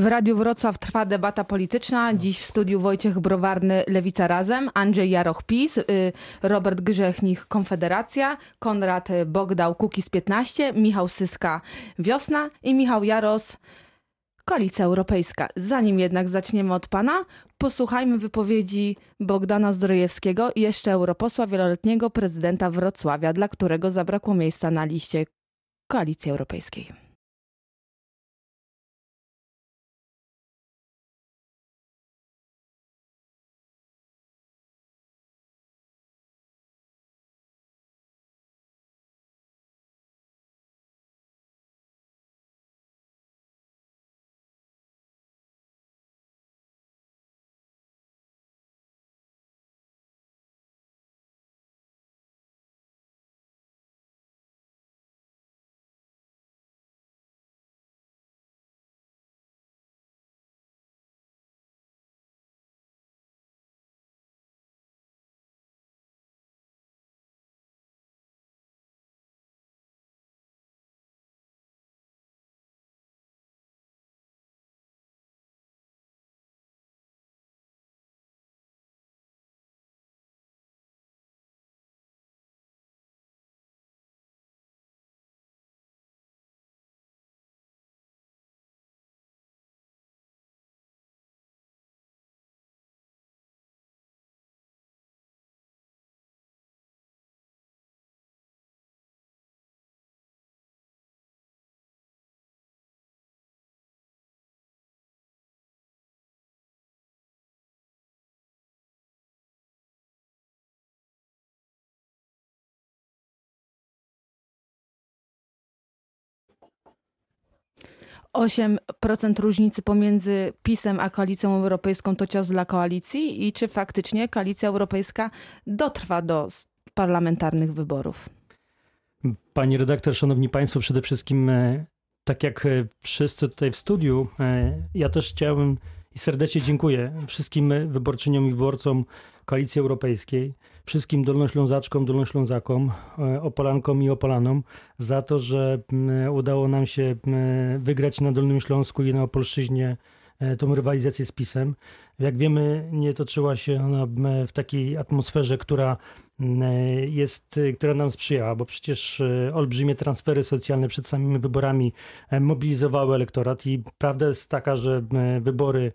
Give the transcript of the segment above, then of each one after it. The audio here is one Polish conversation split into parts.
W Radiu Wrocław trwa debata polityczna. Dziś w studiu Wojciech Browarny, Lewica Razem, Andrzej Jaroch PiS, y, Robert Grzechnich Konfederacja, Konrad Bogdał Kukiz 15, Michał Syska Wiosna i Michał Jaros Koalicja Europejska. Zanim jednak zaczniemy od pana, posłuchajmy wypowiedzi Bogdana Zdrojewskiego, jeszcze europosła wieloletniego prezydenta Wrocławia, dla którego zabrakło miejsca na liście Koalicji Europejskiej. Osiem procent różnicy pomiędzy PiSem a Koalicją Europejską to cios dla koalicji i czy faktycznie Koalicja Europejska dotrwa do parlamentarnych wyborów? Pani redaktor, szanowni państwo, przede wszystkim e, tak jak e, wszyscy tutaj w studiu, e, ja też chciałem i serdecznie dziękuję wszystkim wyborczyniom i wyborcom Koalicji Europejskiej, wszystkim Dolnoślązaczkom, Dolnoślązakom, e, Opolankom i Opolanom za to, że udało nam się wygrać na Dolnym Śląsku i na Opolszczyźnie e, tą rywalizację z PiSem. Jak wiemy, nie toczyła się ona w takiej atmosferze, która jest, która nam sprzyjała, bo przecież e, olbrzymie transfery socjalne przed samymi wyborami mobilizowały elektorat i prawda jest taka, że wybory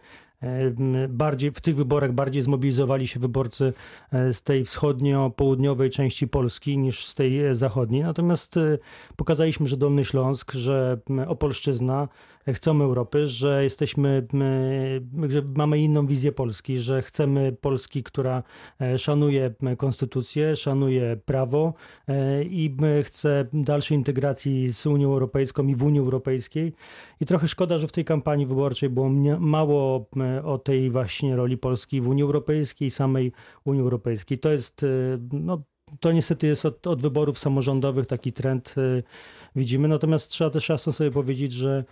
bardziej, w tych wyborach bardziej zmobilizowali się wyborcy e, z tej wschodnio-południowej części Polski niż z tej e, zachodniej. Natomiast e, pokazaliśmy, że Dolny Śląsk, że Opolszczyzna chcą Europy, że jesteśmy, że mamy inną wizję Polski, że chcemy Polski, która szanuje konstytucję, szanuje prawo i chce dalszej integracji z Unią Europejską i w Unii Europejskiej. I trochę szkoda, że w tej kampanii wyborczej było mało o tej właśnie roli Polski w Unii Europejskiej, samej Unii Europejskiej. To jest, e, no, to niestety jest od, od wyborów samorządowych taki trend e, widzimy. Natomiast trzeba też jasno sobie powiedzieć, że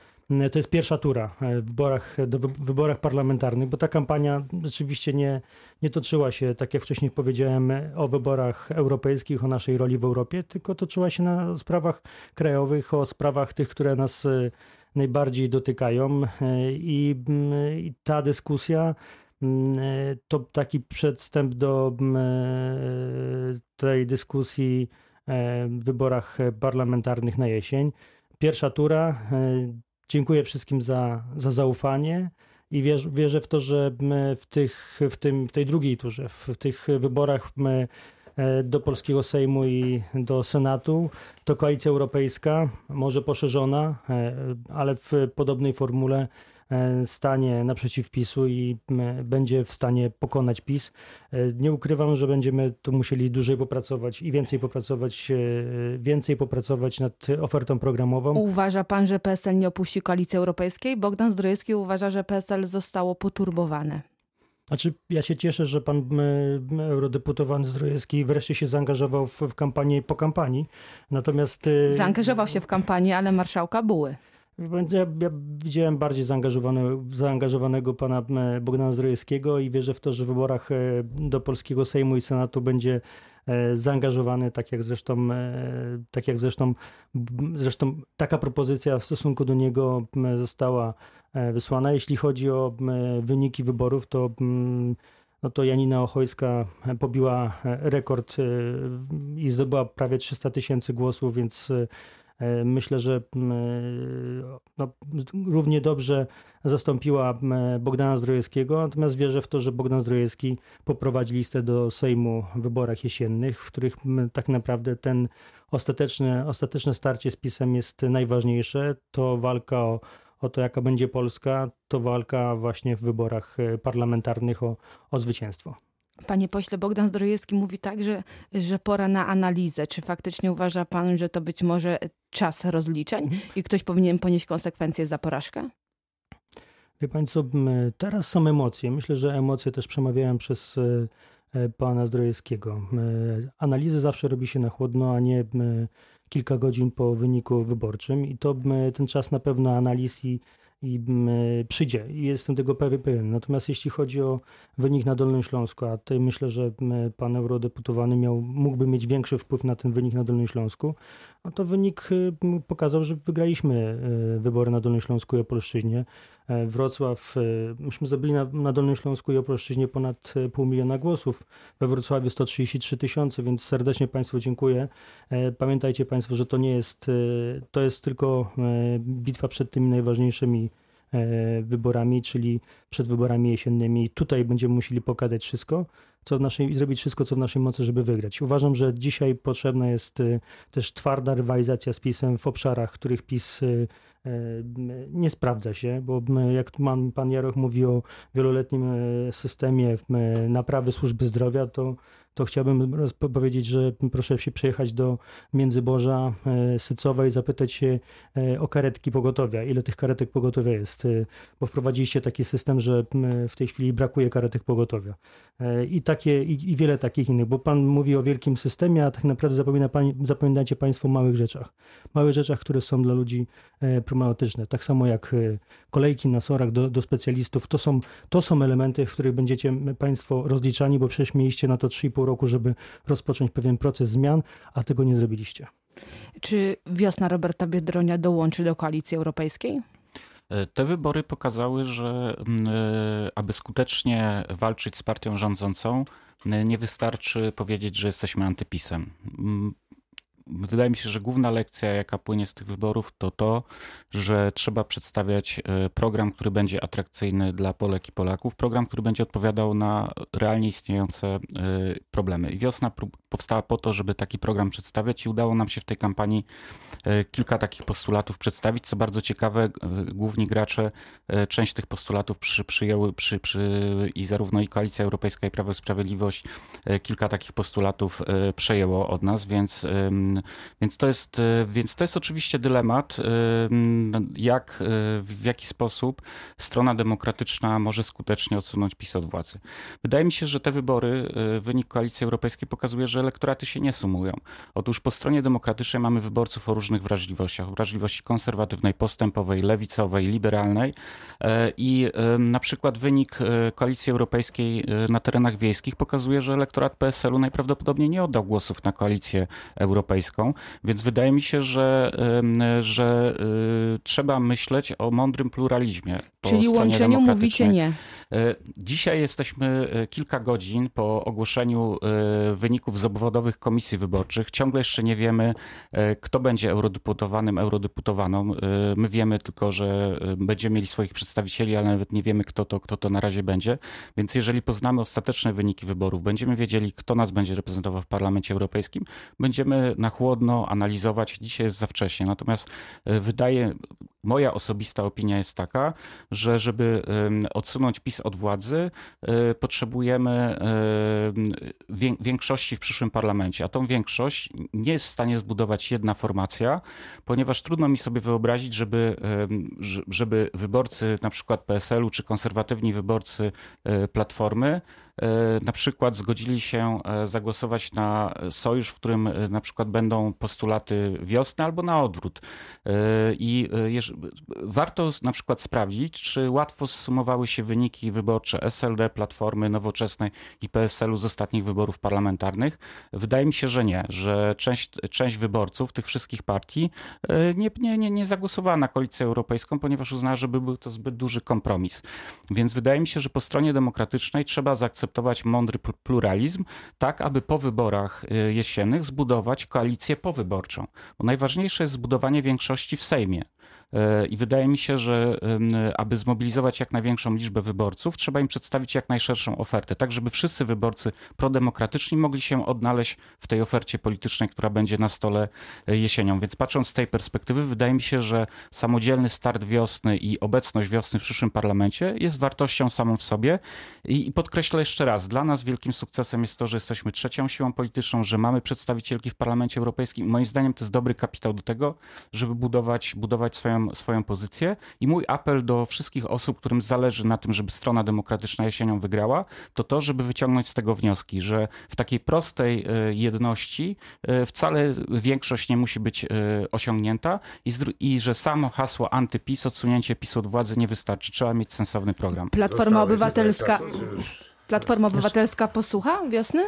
to jest pierwsza tura e, w wyborach, do, w wyborach parlamentarnych, bo ta kampania rzeczywiście nie, nie toczyła się, tak jak wcześniej powiedziałem, o wyborach europejskich, o naszej roli w Europie, tylko toczyła się na sprawach krajowych, o sprawach tych, które nas najbardziej dotykają. E, I, mm, i ta dyskusja mm, e, to taki przedstęp do mm, e, tej dyskusji wyborach parlamentarnych na jesień. Pierwsza tura. Dziękuję wszystkim za, za zaufanie i wierzę, wierzę w to, że w, tych, w, tym, w tej drugiej turze, w tych wyborach E, do polskiego Sejmu i do Senatu, to koalicja europejska, może poszerzona, e, ale w podobnej formule e, stanie naprzeciw PiSu i będzie w stanie pokonać PiS. Nie ukrywam, że będziemy tu musieli dłużej popracować i więcej popracować, więcej popracować nad ofertą programową. Uważa pan, że PSL nie opuści koalicji europejskiej? Bogdan Zdrojewski uważa, że PSL zostało poturbowane. Znaczy, ja się cieszę, że pan eurodeputowany Zdrojewski wreszcie się zaangażował w, w kampanię po kampanii. Natomiast. Zaangażował się w kampanię, ale marszałka buły. Ja, ja widziałem bardziej zaangażowanego, pana Bogdana Zdrojewskiego i wierzę w to, że w wyborach e, do polskiego Sejmu i Senatu będzie e, zaangażowany, tak jak zresztą, e, tak jak zresztą, zresztą taka propozycja w stosunku do niego została wysłana. Jeśli chodzi o wyniki wyborów, to no to Janina Ochojska pobiła rekord i zdobyła prawie 300 tysięcy głosów, więc E, myślę, że no, równie dobrze zastąpiła Bogdana Zdrojewskiego, natomiast wierzę w to, że Bogdan Zdrojewski poprowadzi listę do Sejmu w wyborach jesiennych, w których tak naprawdę ten ostateczne, ostateczne starcie z PiSem jest najważniejsze. To walka o, o to, jaka będzie Polska, to walka właśnie w wyborach e, parlamentarnych o, o zwycięstwo. Panie pośle, Bogdan Zdrojewski mówi tak, że, że pora na analizę. Czy faktycznie uważa pan, że to być może czas rozliczeń i ktoś powinien ponieść konsekwencje za porażkę? Wie pan co, teraz są emocje. Myślę, że emocje też przemawiają przez e, e, pana Zdrojewskiego. Analizy zawsze robi się na chłodno, a nie kilka godzin po wyniku wyborczym i to ten czas na pewno analiz i i mm, przyjdzie. Jestem tego pewien. Natomiast jeśli chodzi o wynik na Dolnym Śląsku, a tutaj myślę, że mm, pan eurodeputowany miał, mógłby mieć większy wpływ na ten wynik na Dolnym Śląsku, no to wynik y, pokazał, że wygraliśmy y, wybory na Dolnym Śląsku i Opolszczyźnie. E, Wrocław, y, myśmy zdobyli na, na Dolnym Śląsku i Opolszczyźnie ponad pół miliona głosów. We Wrocławiu 133 tysiące, więc serdecznie Państwu dziękuję. E, pamiętajcie Państwo, że to nie jest, to jest tylko e, bitwa przed tymi najważniejszymi wyborami, czyli przed wyborami jesiennymi. Tutaj będziemy musieli pokazać wszystko co w naszej, zrobić wszystko, co w naszej mocy, żeby wygrać. Uważam, że dzisiaj potrzebna jest y, też twarda rywalizacja z PiSem w obszarach, których PiS y, nie sprawdza się, bo jak pan, pan Jaroch mówi o wieloletnim systemie naprawy służby zdrowia, to to chciałbym powiedzieć, że proszę się przejechać do Międzyborza e, Sycowa i zapytać się e, o karetki pogotowia. Ile tych karetek pogotowia jest? E, bo wprowadziliście taki system, że w tej chwili brakuje karetek pogotowia. I, takie, i, wiele takich innych, bo pan mówi o wielkim systemie, a tak naprawdę zapomina zapominacie państwo o małych rzeczach. Małych rzeczach, które są dla ludzi problematyczne. Tak samo jak kolejki na sorach do, do specjalistów. To są, to są elementy, w których będziecie państwo rozliczani, bo przecież mieliście na to 3,5 pół roku, żeby rozpocząć pewien proces zmian, a tego nie zrobiliście. Czy wiosna Roberta Biedronia dołączy do koalicji europejskiej? E, te wybory pokazały, że mm, e, aby skutecznie walczyć z partią rządzącą, e, nie wystarczy powiedzieć, że jesteśmy antypisem. Wydaje mi się, że główna lekcja, jaka płynie z tych wyborów, to to, że trzeba przedstawiać e, program, który będzie atrakcyjny dla Polek i Polaków, program, który będzie odpowiadał na realnie istniejące e, problemy. I wiosna powstała po to, żeby taki program przedstawiać i udało nam się w tej kampanii e, kilka takich postulatów przedstawić. Co bardzo ciekawe, główni gracze część tych postulatów przy, przyjęły przy, przy, i zarówno i Koalicja Europejska i Prawo i Sprawiedliwość kilka takich postulatów przejęło od nas, więc więc to jest, e, więc to jest oczywiście dylemat, e, jak, e, w jaki sposób strona demokratyczna może skutecznie odsunąć PiS od władzy. Wydaje mi się, że te wybory, wynik Koalicji Europejskiej pokazuje, że elektoraty się nie sumują. Otóż po stronie demokratycznej mamy wyborców o różnych wrażliwościach. Wrażliwości konserwatywnej, postępowej, lewicowej, liberalnej i na przykład wynik Koalicji Europejskiej na terenach wiejskich pokazuje, że elektorat PSL-u najprawdopodobniej nie oddał głosów na Koalicję Europejską Europejską, więc wydaje mi się, że, że y, trzeba myśleć o mądrym pluralizmie. Czyli łączeniu mówicie nie. E, dzisiaj jesteśmy e, kilka godzin po ogłoszeniu e, wyników z obwodowych komisji wyborczych. Ciągle jeszcze nie wiemy, kto będzie eurodeputowanym, eurodeputowaną. My wiemy tylko, że będziemy mieli swoich przedstawicieli, ale nawet nie wiemy, kto to, kto to na razie będzie. Więc jeżeli poznamy ostateczne wyniki wyborów, będziemy wiedzieli, kto nas będzie reprezentował w Parlamencie Europejskim, będziemy na chłodno analizować. Dzisiaj jest za wcześnie. Natomiast wydaje, moja osobista opinia jest taka, że żeby odsunąć PiS od władzy, e, potrzebujemy e, większości w przyszłym parlamencie, a tą większość nie jest w stanie zbudować jedna formacja, ponieważ trudno mi sobie wyobrazić, żeby, żeby wyborcy na przykład PSL-u czy konserwatywni wyborcy e, Platformy na przykład zgodzili się zagłosować na sojusz, w którym na przykład będą postulaty wiosny albo na odwrót. I warto na przykład sprawdzić, czy łatwo zsumowały się wyniki wyborcze SLD, Platformy Nowoczesnej i PSL-u z ostatnich wyborów parlamentarnych. Wydaje mi się, że nie, że część, część wyborców tych wszystkich partii nie, nie, nie, nie zagłosowała na koalicję europejską, ponieważ uznała, że był to zbyt duży kompromis. Więc wydaje mi się, że po stronie demokratycznej trzeba zaakceptować mądry pluralizm, tak aby po wyborach y, jesiennych zbudować koalicję powyborczą. Bo najważniejsze jest zbudowanie większości w Sejmie. E, I wydaje mi się, że aby zmobilizować jak największą liczbę wyborców, trzeba im przedstawić jak najszerszą ofertę, tak żeby wszyscy wyborcy prodemokratyczni mogli się odnaleźć w tej ofercie politycznej, która będzie na stole e, jesienią. Więc patrząc z tej perspektywy, wydaje mi się, że samodzielny start wiosny i obecność wiosny w przyszłym parlamencie jest wartością samą w sobie. I podkreślę jeszcze raz, dla nas wielkim sukcesem jest to, że jesteśmy trzecią siłą polityczną, że mamy przedstawicielki w Parlamencie Europejskim. Moim zdaniem to jest dobry kapitał do tego, żeby budować, budować swoją swoją, pozycję. I mój apel do wszystkich osób, którym zależy na tym, żeby strona demokratyczna jesienią wygrała, to to, żeby wyciągnąć z tego wnioski, że w takiej prostej e, jedności e, wcale większość nie musi być e, osiągnięta i, i że samo hasło antypis, odsunięcie PiS od władzy nie wystarczy. Trzeba mieć sensowny program. Platforma Obywatelska. Platforma Obywatelska posłucha wiosny?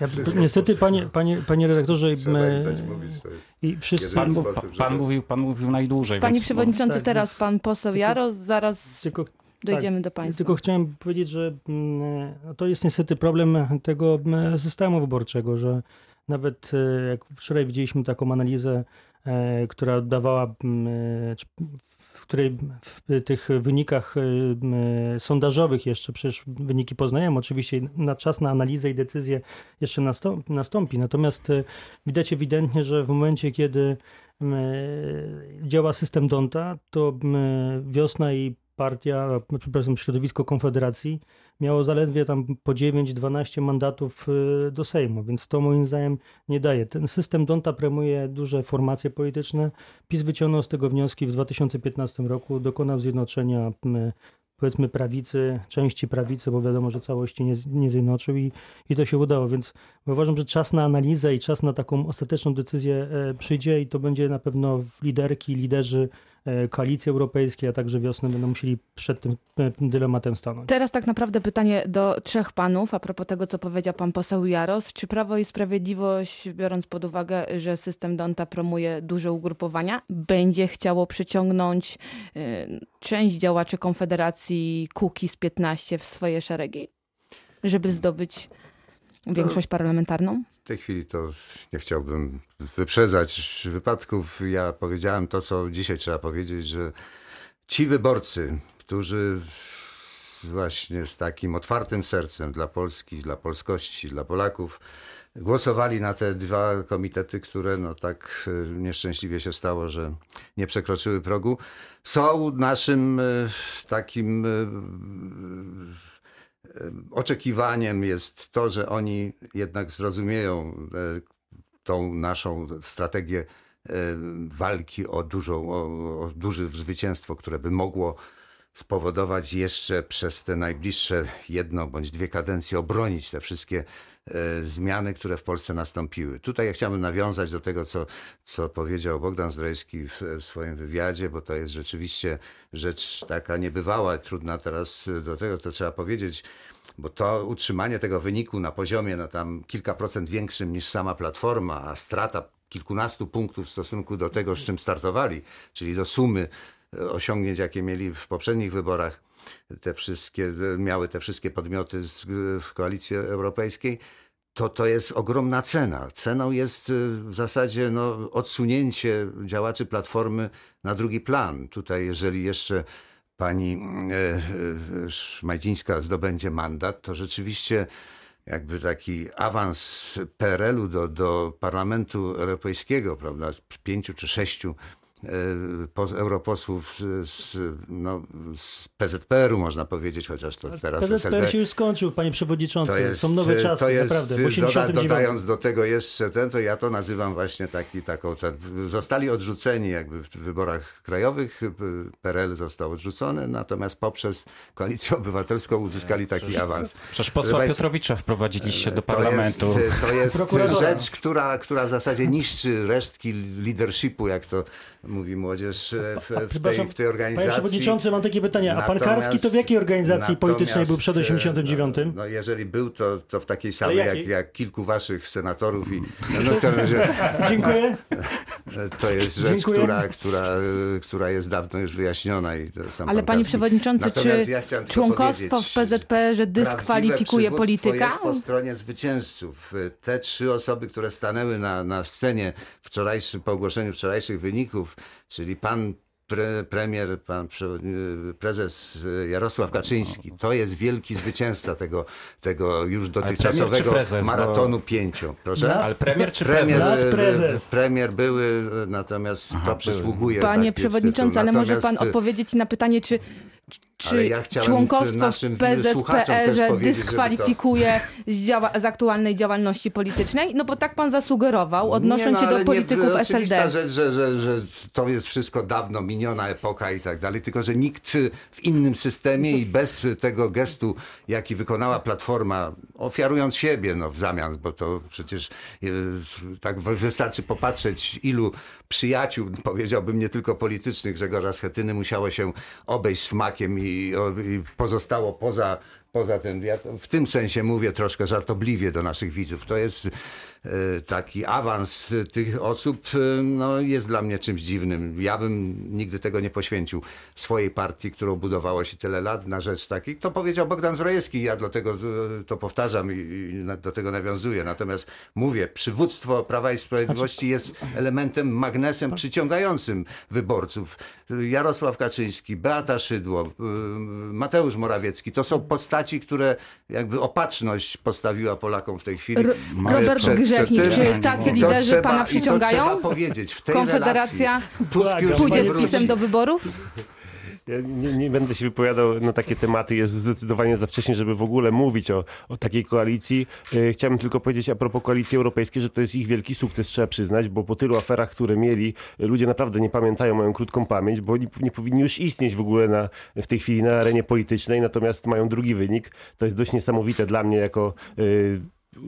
Ja, niestety, panie, panie, panie redaktorze, my, i wszyscy... Pan, pan, mówił, pan mówił najdłużej. Panie przewodniczący, tak, teraz więc, pan poseł Jaros, zaraz tylko, dojdziemy tak, do państwa. Tylko chciałem powiedzieć, że mm, to jest niestety problem tego mm, systemu wyborczego, że nawet e, jak wczoraj widzieliśmy taką analizę, e, która dawała mm, której w tych wynikach y, y, sondażowych jeszcze, przecież wyniki poznajemy, oczywiście na czas na analizę i decyzję jeszcze nastąpi. Natomiast y, widać ewidentnie, że w momencie, kiedy działa system Donta, to wiosna i partia, przepraszam, środowisko Konfederacji miało zaledwie tam po 9-12 mandatów y, do Sejmu, więc to moim zdaniem nie daje. Ten system Donta premuje duże formacje polityczne. PiS wyciągnął z tego wnioski w 2015 roku, dokonał zjednoczenia powiedzmy prawicy, części prawicy, bo wiadomo, że całości nie, nie zjednoczył i, i to się udało, więc uważam, że czas na analizę i czas na taką ostateczną decyzję e, przyjdzie i to będzie na pewno liderki, liderzy koalicji europejskiej, a także wiosny będą musieli przed tym e, dylematem stanąć. Teraz tak naprawdę pytanie do trzech panów, a propos tego, co powiedział pan poseł Jaros. Czy Prawo i Sprawiedliwość, biorąc pod uwagę, że system Donta promuje duże ugrupowania, będzie chciało przyciągnąć e, część działaczy Konfederacji z 15 w swoje szeregi, żeby zdobyć większość parlamentarną? W tej chwili to nie chciałbym wyprzedzać wypadków. Ja powiedziałem to, co dzisiaj trzeba powiedzieć, że ci wyborcy, którzy właśnie z takim otwartym sercem dla Polski, dla polskości, dla Polaków głosowali na te dwa komitety, które no tak e, nieszczęśliwie się stało, że nie przekroczyły progu, są naszym e, takim e, oczekiwaniem jest to, że oni jednak zrozumieją e, tą naszą strategię e, walki o, dużą, o, o duże zwycięstwo, które by mogło spowodować jeszcze przez te najbliższe jedno bądź dwie kadencje obronić te wszystkie E, zmiany, które w Polsce nastąpiły. Tutaj ja chciałbym nawiązać do tego, co, co powiedział Bogdan Zdrojewski w, w swoim wywiadzie, bo to jest rzeczywiście rzecz taka niebywała, trudna teraz do tego, to trzeba powiedzieć bo to utrzymanie tego wyniku na poziomie no tam kilka procent większym niż sama platforma, a strata kilkunastu punktów w stosunku do tego, z czym startowali, czyli do sumy osiągnięć, jakie mieli w poprzednich wyborach, te wszystkie, miały te wszystkie podmioty w koalicji europejskiej, to to jest ogromna cena. Ceną jest y, w zasadzie no, odsunięcie działaczy Platformy na drugi plan. Tutaj, jeżeli jeszcze pani e, e, Szmajdzińska zdobędzie mandat, to rzeczywiście jakby taki awans PRL-u do, do Parlamentu Europejskiego, prawda, pięciu czy sześciu europosłów z, no, z PZPR-u, można powiedzieć, chociaż to teraz PZPR SLD. się już skończył, panie przewodniczący. To jest, Są nowe czasy, to jest, naprawdę. W doda, 89. dodając do tego jeszcze ten, to ja to nazywam właśnie taki, taką, ten, zostali odrzuceni jakby w wyborach krajowych, PRL został odrzucony, natomiast poprzez Koalicję Obywatelską uzyskali taki awans. Przecież posła Proszę Piotrowicza wprowadziliście do To parlamentu. jest, to jest rzecz, która, która w zasadzie niszczy resztki leadershipu, jak to mówi młodzież e, w, w, tej, w tej organizacji. Panie przewodniczący, mam takie pytanie. A pan Karski to w jakiej organizacji politycznej był przed natomiast, e, 89? No, no jeżeli był, to, to w takiej samej jak, jak kilku waszych senatorów i no, w każdym razie, Dziękuję. to jest rzecz, Dziękuję. która, która, która jest dawno już wyjaśniona. I to sam Ale pan panie przewodniczący, Natomiast czy ja członkostwo w PZPR-ze dyskwalifikuje Prawdziwe przywództwo polityka? jest po stronie zwycięzców. Te trzy osoby, które stanęły na, na scenie wczorajszym, po ogłoszeniu wczorajszych wyników, czyli pan pre, premier, pan prezes Jarosław Kaczyński, to jest wielki zwycięzca tego, tego już dotychczasowego prezes, bo- maratonu pięciu. Proszę? Ale premier czy Premier, prezes? Nad prezes. premier były, natomiast to przysługuje. Panie taki przewodniczący, ale może pan y, odpowiedzieć na pytanie, czy, czy ja członkostwo naszym w PZPR-ze żeby to- dyskwalifikuje z, z aktualnej działalności politycznej? No bo tak pan zasugerował, odnosząc Nie, się no, ale do polityków nie, SLD. rzecz, że, że, że to jest wszystko dawno miniona epoka i tak dalej, tylko że nikt w innym systemie i bez tego gestu, jaki wykonała Platforma, ofiarując siebie no, w zamian, bo to przecież e, tak wystarczy popatrzeć, ilu przyjaciół, powiedziałbym nie tylko politycznych Grzegorza Schetyny musiało się obejść smakiem i, i pozostało poza Poza tym, ja w tym sensie mówię troszkę żartobliwie do naszych widzów. To jest taki awans e, tych osób, e, no, jest dla mnie czymś dziwnym. Ja bym nigdy tego nie poświęcił swojej partii, którą budowało się tyle lat na rzecz takich. To powiedział Bogdan Zrojewski, ja dlatego e, to powtarzam i, do tego nawiązuję. Natomiast mówię, przywództwo Prawa i Sprawiedliwości jest elementem, magnesem przyciągającym wyborców. Jarosław Kaczyński, Beata Szydło, Mateusz Morawiecki, to są postaci, które jakby opatrzność postawiła Polakom w tej chwili. Robert Grzechnik, tym. czy tacy to liderzy trzeba- pana to przyciągają? trzeba powiedzieć, w tej Konfederacja relacji. Tusk już Pójdzie nie z pisem do wyborów? Ja nie, nie będę się wypowiadał na takie tematy, jest zdecydowanie za wcześnie, żeby w ogóle mówić o, o takiej koalicji. E, Chciałem tylko powiedzieć a propos koalicji europejskiej, że to jest ich wielki sukces, trzeba przyznać, bo po tylu aferach, które mieli, ludzie naprawdę nie pamiętają, mają krótką pamięć, bo oni nie powinni już istnieć w ogóle na, w tej chwili na arenie politycznej, natomiast mają drugi wynik. To jest dość niesamowite dla mnie jako e,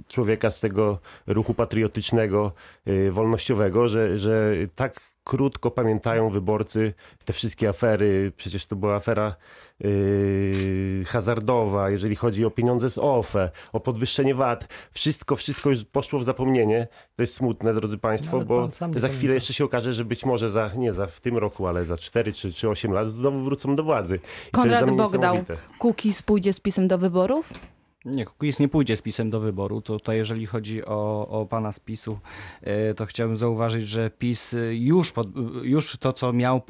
człowieka z tego ruchu patriotycznego, y, wolnościowego, że, że tak krótko pamiętają wyborcy te wszystkie afery. Przecież to była afera y, hazardowa, jeżeli chodzi o pieniądze z OFE, o podwyższenie VAT. Wszystko, wszystko już poszło w zapomnienie. To jest smutne, drodzy Państwo, Nawet bo sam nie za chwilę pamięta. jeszcze się okaże, że być może za, nie za w tym roku, ale za 4 czy, czy 8 lat znowu wrócą do władzy. I Konrad Bogdał. Kukiz pójdzie z pisem do wyborów? Nie, Kukiz nie pójdzie z pisem do wyboru. To tutaj, jeżeli chodzi o, o pana z PiSu, e, to chciałbym zauważyć, że PiS e, już, pod, już to, co miał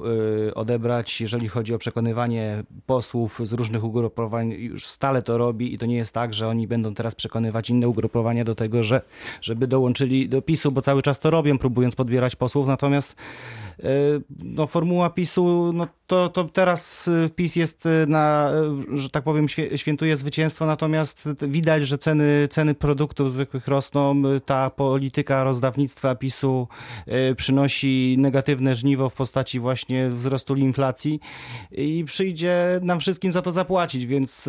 e, odebrać, jeżeli chodzi o przekonywanie posłów z różnych ugrupowań, już stale to robi i to nie jest tak, że oni będą teraz przekonywać inne ugrupowania do tego, że, żeby dołączyli do PiSu, bo cały czas to robią, próbując podbierać posłów, natomiast e, no, formuła PiSu, no to, to teraz e, PiS jest e, na, e, że tak powiem, świętuje zwycięstwo, natomiast widać, że ceny, ceny produktów zwykłych rosną. Ta polityka rozdawnictwa PiSu przynosi negatywne żniwo w postaci właśnie wzrostu inflacji i przyjdzie nam wszystkim za to zapłacić, więc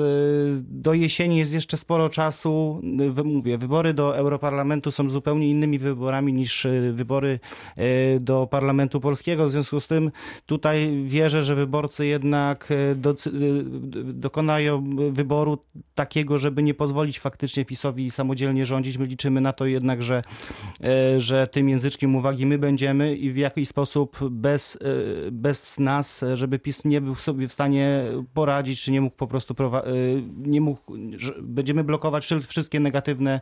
do jesieni jest jeszcze sporo czasu. Mówię, wybory do Europarlamentu są zupełnie innymi wyborami niż wybory do Parlamentu Polskiego. W związku z tym tutaj wierzę, że wyborcy jednak e, docy- e, dokonają wyboru takiego, żeby nie pozwolić faktycznie PiSowi samodzielnie rządzić. My liczymy na to jednak, że, e, że tym języczkiem uwagi my będziemy i w jakiś sposób bez, bez nas, żeby PiS nie był sobie w stanie poradzić, czy nie mógł po prostu nie mógł, że będziemy blokować wszystkie negatywne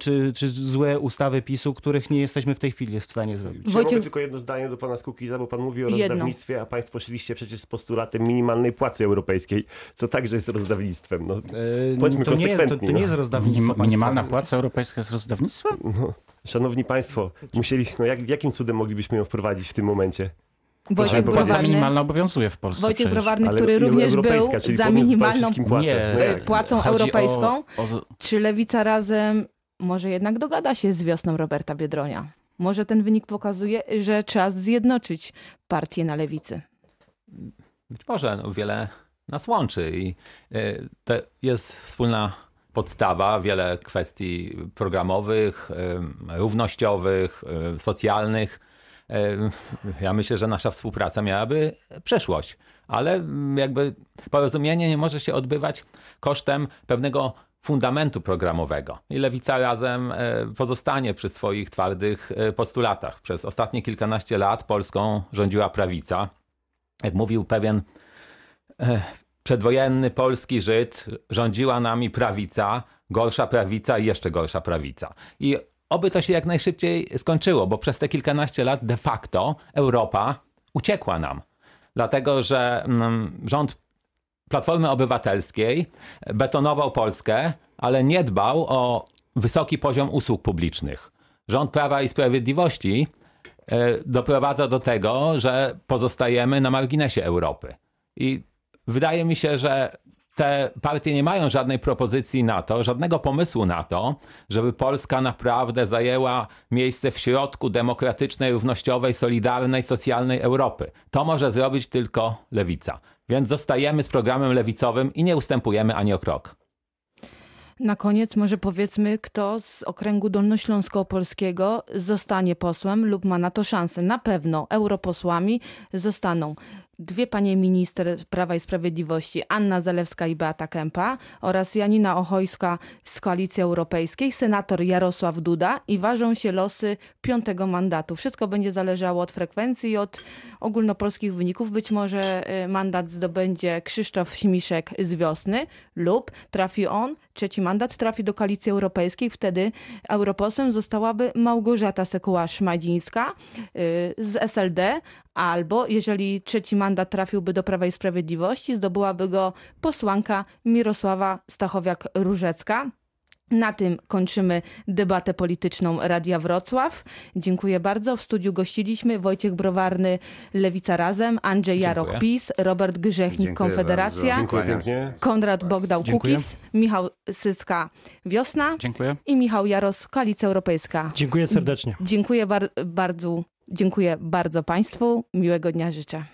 czy, czy złe ustawy PiSu, których nie jesteśmy w tej chwili w stanie zrobić. Ja Wojciech- mogę tylko jedno zdanie do pana Skukiza, bo pan mówi o Jedno. rozdawnictwie, a państwo szliście przecież z postulatem minimalnej płacy europejskiej, co także jest rozdawnictwem. No, Bądźmy to, nie, to, konsekwentni, to nie no. jest rozdawnictwo Minim, minimalna płaca europejska jest rozdawnictwem? no, szanowni państwo, musieli, no jak, jakim cudem moglibyśmy ją wprowadzić w tym momencie? Wojciech Browarny, minimalna obowiązuje w Polsce Wojciech przecież. Browarny który również był za minimalną płacę. Nie, No płacą europejską. O, o, Czy Lewica razem może jednak dogada się z wiosną Roberta Biedronia? Może ten wynik pokazuje, że czas zjednoczyć partię na lewicy. Być może no, wiele nas łączy i y, to jest wspólna podstawa, wiele kwestii programowych, y, równościowych, y, socjalnych. Ja myślę, że nasza współpraca miałaby przyszłość, ale mm, jakby porozumienie nie może się odbywać kosztem pewnego fundamentu programowego. I Lewica razem pozostanie przy swoich twardych postulatach. Przez ostatnie kilkanaście lat Polską rządziła prawica. Jak mówił pewien e, przedwojenny polski Żyd, rządziła nami prawica, gorsza prawica i jeszcze gorsza prawica. I oby to się jak najszybciej skończyło, bo przez te kilkanaście lat de facto Europa uciekła nam. Dlatego, że mm, rząd Platformy Obywatelskiej betonował Polskę, ale nie dbał o wysoki poziom usług publicznych. Rząd Prawa i Sprawiedliwości doprowadza do tego, że pozostajemy na marginesie Europy. I wydaje mi się, że te partie nie mają żadnej propozycji na to, żadnego pomysłu na to, żeby Polska naprawdę zajęła miejsce w środku demokratycznej, równościowej, solidarnej, socjalnej Europy. To może zrobić tylko lewica. Więc zostajemy z programem lewicowym i nie ustępujemy ani o krok. Na koniec może powiedzmy, kto z okręgu dolnośląsko-polskiego zostanie posłem lub ma na to szansę. Na pewno europosłami zostaną dwie panie minister Prawa i Sprawiedliwości, Anna Zalewska i Beata Kępa oraz Janina Ochojska z Koalicji Europejskiej, senator Jarosław Duda i ważą się losy piątego mandatu. Wszystko będzie zależało od frekwencji i od ogólnopolskich wyników. Być może y, mandat zdobędzie Krzysztof Śmiszek z wiosny lub trafi on, trzeci mandat trafi do Koalicji Europejskiej. Wtedy europosłem zostałaby Małgorzata Sekuła-Szmadzińska y, z SLD, albo jeżeli trzeci mandat trafiłby do Prawa i Sprawiedliwości, zdobyłaby go posłanka Mirosława Stachowiak-Różecka. Na tym kończymy debatę polityczną Radia Wrocław. Dziękuję bardzo. W studiu gościliśmy Wojciech Browarny, Lewica Razem, Andrzej Jaroch, Dziękuję. PiS, Robert Grzechnik, Dziękuję Konfederacja. Konrad Bogdał, Dziękuję. Kukis, Michał Syska, Wiosna Dziękuję. i Michał Jaros, Koalicja Europejska. Dziękuję serdecznie. Dziękuję bar- bardzo, dziękuję bardzo Państwu. Miłego dnia życzę.